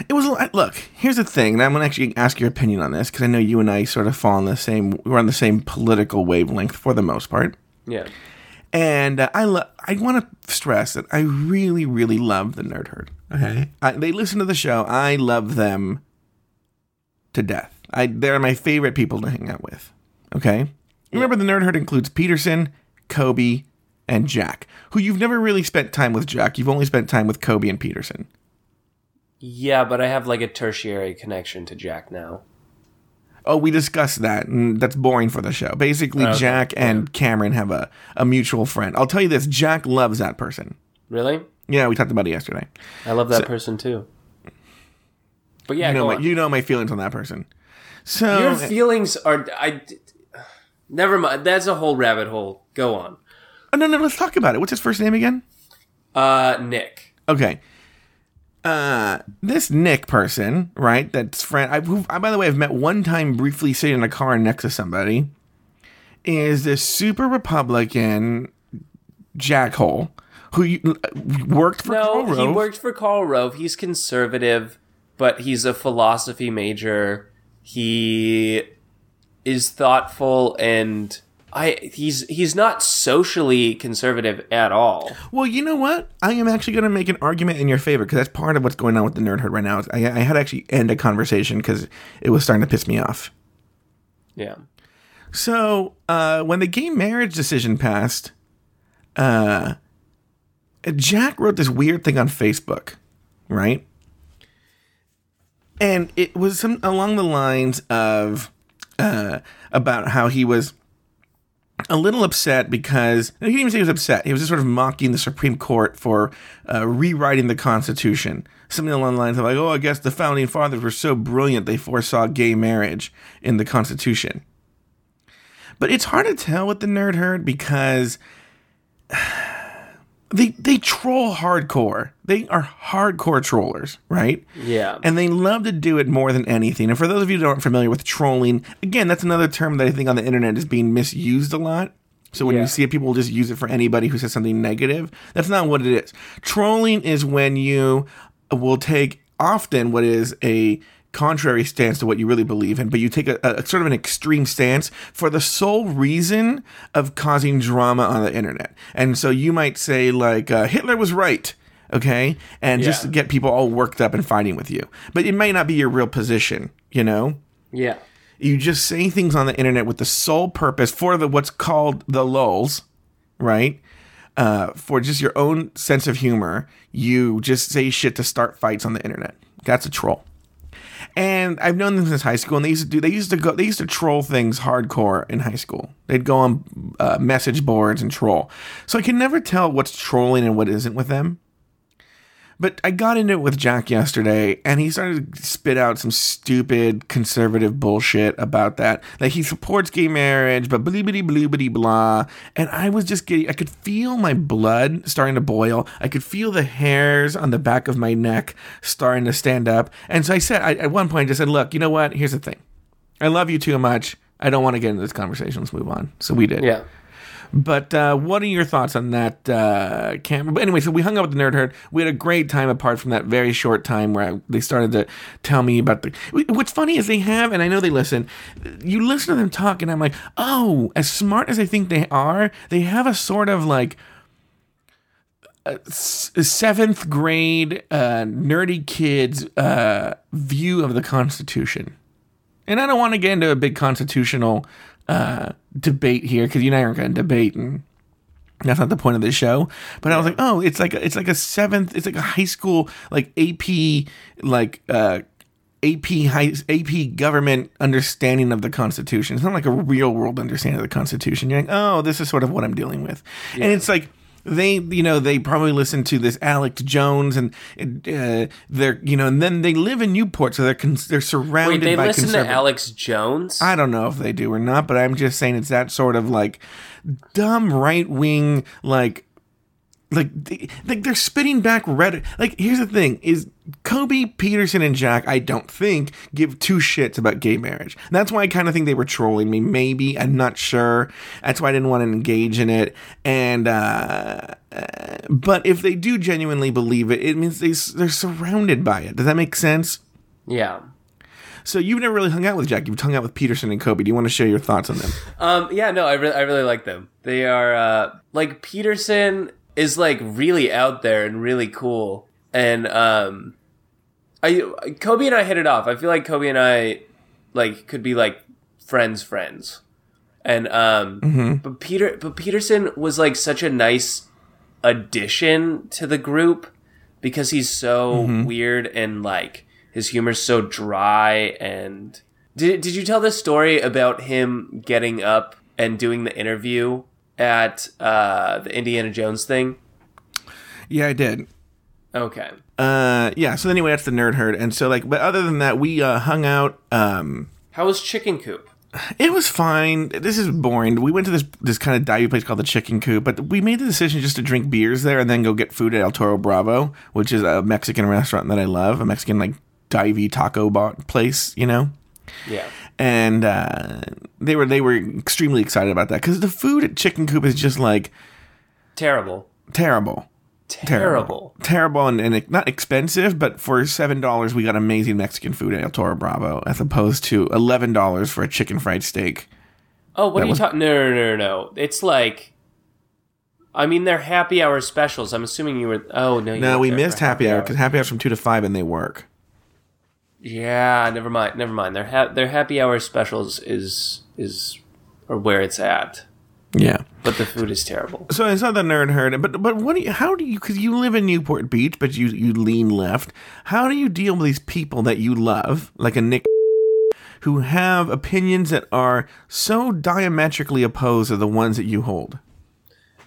It was a look. Here's the thing, and I'm gonna actually ask your opinion on this because I know you and I sort of fall on the same. We're on the same political wavelength for the most part. Yeah. And uh, I lo- I want to stress that I really, really love the Nerd Herd. Okay, I, they listen to the show. I love them to death. I they're my favorite people to hang out with. Okay, remember the Nerd Herd includes Peterson, Kobe, and Jack. Who you've never really spent time with Jack. You've only spent time with Kobe and Peterson. Yeah, but I have like a tertiary connection to Jack now. Oh, we discussed that, and that's boring for the show. Basically, Okay, Jack and Cameron have a, a mutual friend. I'll tell you this: Jack loves that person. Really? Yeah, we talked about it yesterday. I love that person too. But yeah, you know go my on. you know my feelings on that person. So Your feelings are I. Never mind. That's a whole rabbit hole. Go on. oh, no, no, let's talk about it. What's his first name again? Uh, Nick. Okay. Uh, this Nick person, right? That's friend. I, who, I, by the way, I've met one time briefly sitting in a car next to somebody. Is this super Republican jackhole who you, worked for No, Karl he Rove. worked for Karl Rove. He's conservative, but he's a philosophy major. He is thoughtful and I he's he's not socially conservative at all. Well, you know what? I am actually going to make an argument in your favor because that's part of what's going on with the nerd herd right now. I, I had to actually end a conversation because it was starting to piss me off. Yeah. So, uh, when the gay marriage decision passed, uh, Jack wrote this weird thing on Facebook, right? And it was some along the lines of uh, about how he was a little upset because he didn't even say he was upset. He was just sort of mocking the Supreme Court for uh, rewriting the Constitution. Something along the lines of like, "Oh, I guess the founding fathers were so brilliant they foresaw gay marriage in the Constitution." But it's hard to tell what the nerd herd because they they troll hardcore. They are hardcore trollers, right? Yeah. And they love to do it more than anything. And for those of you who aren't familiar with trolling, again, that's another term that I think on the internet is being misused a lot. So when Yeah. you see it, people just use it for anybody who says something negative. That's not what it is. Trolling is when you will take often what is a contrary stance to what you really believe in, but you take a, a sort of an extreme stance for the sole reason of causing drama on the internet. And so you might say like uh, Hitler was right, okay, and just get people all worked up and fighting with you. But it may not be your real position, you know. Yeah. You just say things on the internet with the sole purpose for the what's called the lulz, right? Uh, for just your own sense of humor, you just say shit to start fights on the internet. That's a troll. And I've known them since high school, and they used to do. They used to go. They used to troll things hardcore in high school. They'd go on uh, message boards and troll. So I can never tell what's trolling and what isn't with them. But I got into it with Jack yesterday, and he started to spit out some stupid conservative bullshit about that. Like he supports gay marriage, but blibbity bloobity blah. And I was just getting, I could feel my blood starting to boil. I could feel the hairs on the back of my neck starting to stand up. And so I said, I, at one point, I just said, look, you know what? Here's the thing. I love you too much. I don't want to get into this conversation. Let's move on. So we did. Yeah. But uh, what are your thoughts on that, uh? But anyway, so we hung out with the Nerd Herd. We had a great time apart from that very short time where I, they started to tell me about the. What's funny is they have, and I know they listen. You listen to them talk, and I'm like, oh, as smart as I think they are, they have a sort of like a seventh grade uh, nerdy kids uh, view of the Constitution. And I don't want to get into a big constitutional uh, debate here because you and I aren't going to debate, and that's not the point of the show. But I was like, oh, it's like a, it's like a seventh, it's like a high school like AP like uh, AP high, AP government understanding of the Constitution. It's not like a real world understanding of the Constitution. You're like, oh, this is sort of what I'm dealing with, and it's like they you know they probably listen to this Alex Jones and uh, they're you know and then they live in Newport so they're cons- they're surrounded Wait, they by listen to Alex Jones? I don't know if they do or not, but I'm just saying it's that sort of like dumb right wing like like they, like they're spitting back Reddit. Like here's the thing: is Kobe Peterson and Jack? I don't think give two shits about gay marriage. And that's why I kind of think they were trolling me. Maybe I'm not sure. That's why I didn't want to engage in it. And uh, uh, but if they do genuinely believe it, it means they, they're surrounded by it. Does that make sense? yeah. So you've never really hung out with Jack. You've hung out with Peterson and Kobe. Do you want to share your thoughts on them? Um, yeah, no, I really, I really like them. They are uh, like Peterson is like really out there and really cool, and um, I Kobe and I hit it off. I feel like Kobe and I like could be like friends, friends, and um, but Peter, but Peterson was like such a nice addition to the group because he's so weird and like his humor's so dry and did did you tell this story about him getting up and doing the interview at uh, the Indiana Jones thing? Yeah, I did. Okay. Uh, yeah. So anyway, that's the nerd herd, and so like, but other than that, we uh, hung out. Um, How was Chicken Coop? it was fine. This is boring. We went to this this kind of divey place called the Chicken Coop, but we made the decision just to drink beers there and then go get food at El Toro Bravo, which is a Mexican restaurant that I love, a Mexican like divey taco bar place, you know. Yeah. And uh, they were they were extremely excited about that because the food at Chicken Coop is just like Terrible. terrible. Terrible. terrible and, and not expensive, but for seven dollars we got amazing Mexican food at El Toro Bravo, as opposed to eleven dollars for a chicken fried steak. Oh, what That are you was- talking? No, no, no, no. It's like, I mean, they're happy hour specials. I'm assuming you were. Oh no, you No, we missed happy hour because happy hour's from two to five and they work. Yeah, never mind. Never mind. Their ha- their happy hour specials is is or where it's at, Yeah. but the food is terrible. So it's not the nerd herd, but but what do you? How do you? Because you live in Newport Beach, but you you lean left. How do you deal with these people that you love, like a Nick, <laughs> who have opinions that are so diametrically opposed to the ones that you hold?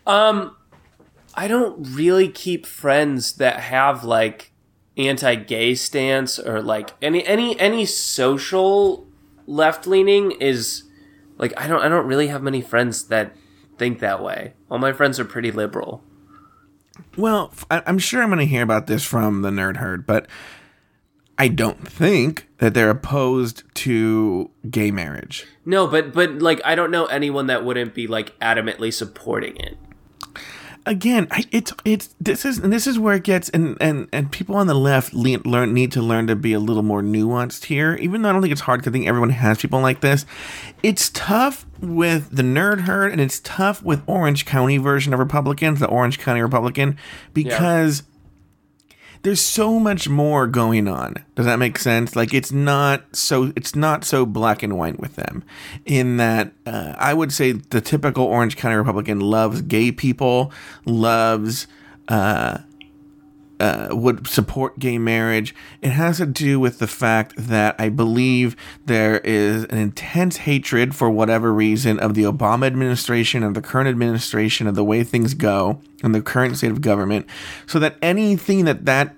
Um, I don't really keep friends that have like anti-gay stance or like any any any social left leaning is like I don't I don't really have many friends that think that way. All my friends are pretty liberal. Well, I'm sure I'm going to hear about this from the nerd herd, but I don't think that they're opposed to gay marriage. No, but but like I don't know anyone that wouldn't be like adamantly supporting it. Again, I, it's it's this is and this is where it gets and and and people on the left le- learn need to learn to be a little more nuanced here. Even though I don't think it's hard, 'cause I think everyone has people like this. It's tough with the nerd herd, and it's tough with Orange County version of Republicans, the Orange County Republican, because. There's so much more going on. Does that make sense? Like it's not so it's not so black and white with them. In that, uh, I would say the typical Orange County Republican loves gay people, loves. Uh, uh, would support gay marriage. It has to do with the fact that I believe there is an intense hatred for whatever reason of the Obama administration, of the current administration, of the way things go, and the current state of government. So that anything that that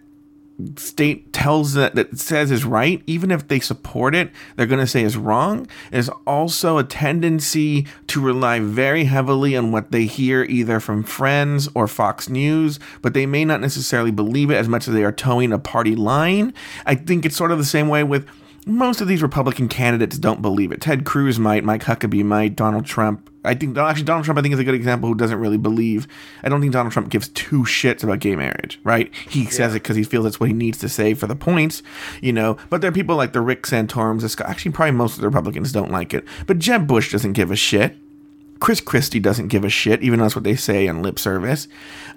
state tells that that says is right, even if they support it, they're going to say is wrong. There's also a tendency to rely very heavily on what they hear either from friends or Fox News, but they may not necessarily believe it as much as they are toeing a party line. I think it's sort of the same way with most of these Republican candidates don't believe it. Ted Cruz might, Mike Huckabee might, Donald Trump. I think actually Donald Trump I think is a good example who doesn't really believe. I don't think Donald Trump gives two shits about gay marriage, right? He says it because he feels that's what he needs to say for the points, you know. But there are people like the Rick Santorums. the Scott- Actually, probably most of the Republicans don't like it. But Jeb Bush doesn't give a shit. Chris Christie doesn't give a shit, even though that's what they say on lip service.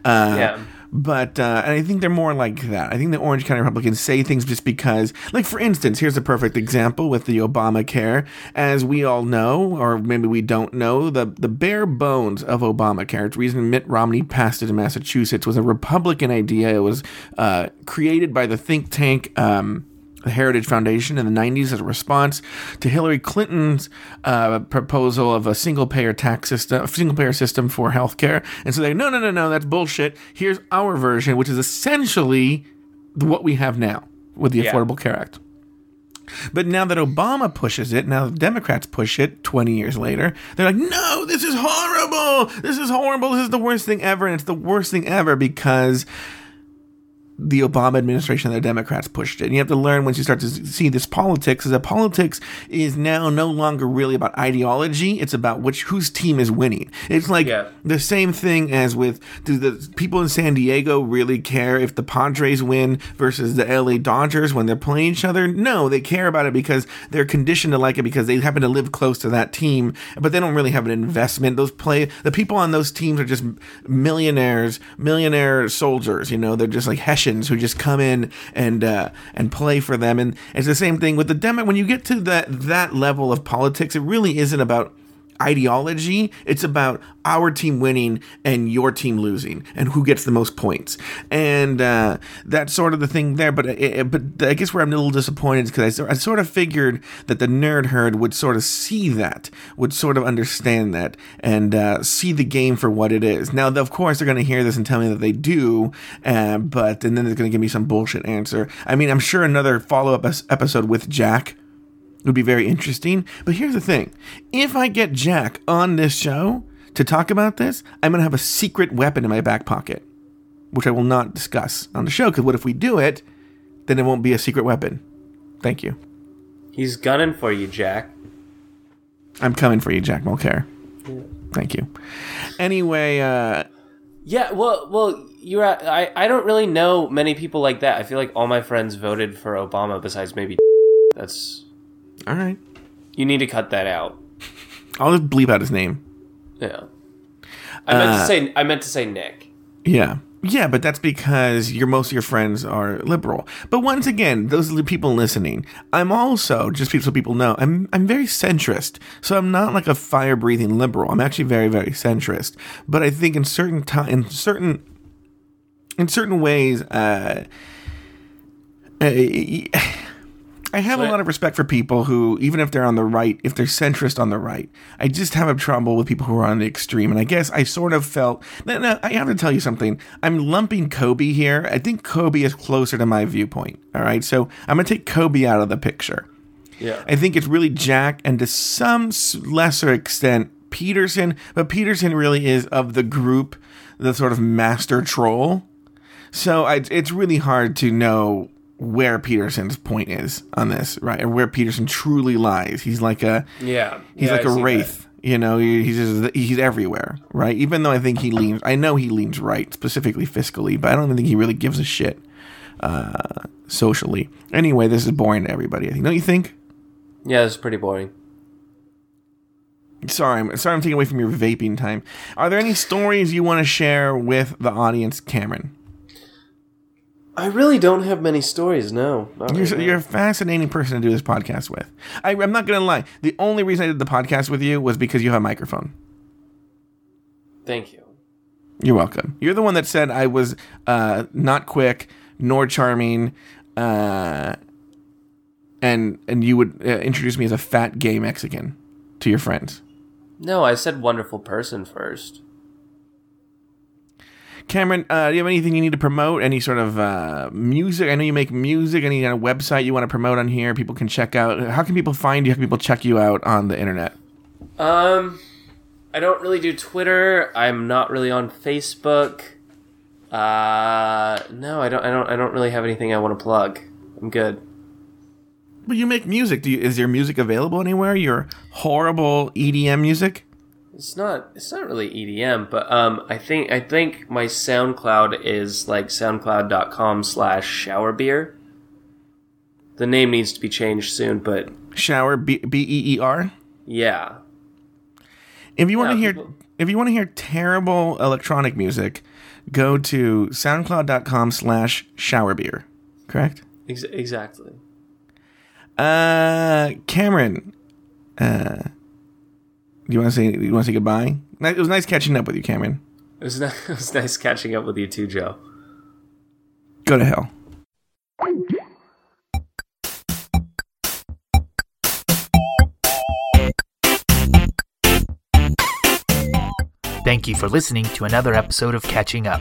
Uh, Yeah. But uh, and I think they're more like that. I think the Orange County Republicans say things just because, like for instance, here's a perfect example with the Obamacare. As we all know, or maybe we don't know, the the bare bones of Obamacare. The reason Mitt Romney passed it in Massachusetts was a Republican idea. It was uh, created by the think tank. Um, the Heritage Foundation in the 90s as a response to Hillary Clinton's uh, proposal of a single payer tax system, a single payer system for healthcare. And so they no, no, no, no, that's bullshit. Here's our version, which is essentially what we have now with the Yeah. Affordable Care Act. But now that Obama pushes it, now the Democrats push it 20 years later, they're like, no, this is horrible. This is horrible. This is the worst thing ever. And it's the worst thing ever because the Obama administration and the Democrats pushed it. And you have to learn once you start to see this politics is that politics is now no longer really about ideology. It's about which whose team is winning. It's like Yeah. the same thing as with do the people in San Diego really care if the Padres win versus the LA Dodgers when they're playing each other? No, they care about it because they're conditioned to like it because they happen to live close to that team, but they don't really have an investment. Those play the people on those teams are just millionaires, millionaire soldiers, you know, they're just like Hessians who just come in and uh, and play for them. And it's the same thing with the Demo. When you get to that that level of politics, it really isn't about ideology. It's about our team winning and your team losing, and who gets the most points. And uh, that's sort of the thing there. But it, but I guess where I'm a little disappointed is because I, I sort of figured that the nerd herd would sort of see that, would sort of understand that, and uh, see the game for what it is. Now, of course, they're going to hear this and tell me that they do, uh, but and then they're going to give me some bullshit answer. I mean, I'm sure another follow up episode with Jack would be very interesting. But here's the thing if I get Jack on this show to talk about this, I'm going to have a secret weapon in my back pocket, which I will not discuss on the show. Because what if we do it? Then it won't be a secret weapon. Thank you. He's gunning for you, Jack. I'm coming for you, Jack Mulcair. Thank you. Anyway, uh, Yeah, well, well, you're. at- I I don't really know many people like that. I feel like all my friends voted for Obama, besides maybe. <laughs> That's all right. you need to cut that out. I'll just bleep out his name. Yeah, I meant Uh, to say. I meant to say Nick. Yeah. Yeah, but that's because your most of your friends are liberal. But once again, those are the people listening. I'm also, just so people know, I'm I'm very centrist. So I'm not like a fire breathing liberal. I'm actually very very centrist. But I think in certain time, in certain in certain ways, uh, I I have a lot of respect for people who, even if they're on the right, if they're centrist on the right, I just have a trouble with people who are on the extreme. And I guess I sort of felt. No, no, I have to tell you something. I'm lumping Kobe here. I think Kobe is closer to my viewpoint. All right, so I'm gonna take Kobe out of the picture. Yeah. I think it's really Jack and to some lesser extent Peterson, but Peterson really is of the group the sort of master troll. So I, it's really hard to know where Peterson's point is on this, right? Or where Peterson truly lies. He's like a Yeah. he's Yeah, like I a wraith. You know, he's just, he's everywhere, right? Even though I think he leans, I know he leans right, specifically fiscally, but I don't even think he really gives a shit uh, socially. Anyway, this is boring to everybody. I think, don't you think? Yeah, it's pretty boring. Sorry, I'm sorry I'm taking away from your vaping time. Are there any stories you want to share with the audience, Cameron? I really don't have many stories. No. You're, now. you're a fascinating person to do this podcast with. I, I'm not going to lie. The only reason I did the podcast with you was because you have a microphone. Thank you. You're welcome. You're the one that said I was uh, not quick nor charming, uh, and and you would uh, introduce me as a fat gay Mexican to your friends. No, I said wonderful person first. Cameron, uh, do you have anything you need to promote? Any sort of uh, music? I know you make music. Any kind of website you want to promote on here? People can check out. How can people find you? How can people check you out on the internet? Um, I don't really do Twitter. I'm not really on Facebook. Uh, no, I don't. I don't. I don't really have anything I want to plug. I'm good. But you make music. Do you, is your music available anywhere? Your horrible EDM music? It's not. It's not really EDM, but um, I think I think my SoundCloud is like SoundCloud.com/slash showerbeer. The name needs to be changed soon, but Shower B B E E R. yeah, If you want to Yeah, hear people- if you want to hear terrible electronic music, go to soundcloud.com slash showerbeer. Correct? ex- exactly. Uh Cameron, uh do you want to say you want to say goodbye? It was nice catching up with you, Cameron. It was ni- <laughs> it was nice catching up with you too, Joe. Go to hell. Thank you for listening to another episode of Catching Up.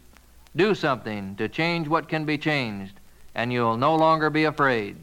Do something to change what can be changed, and you'll no longer be afraid.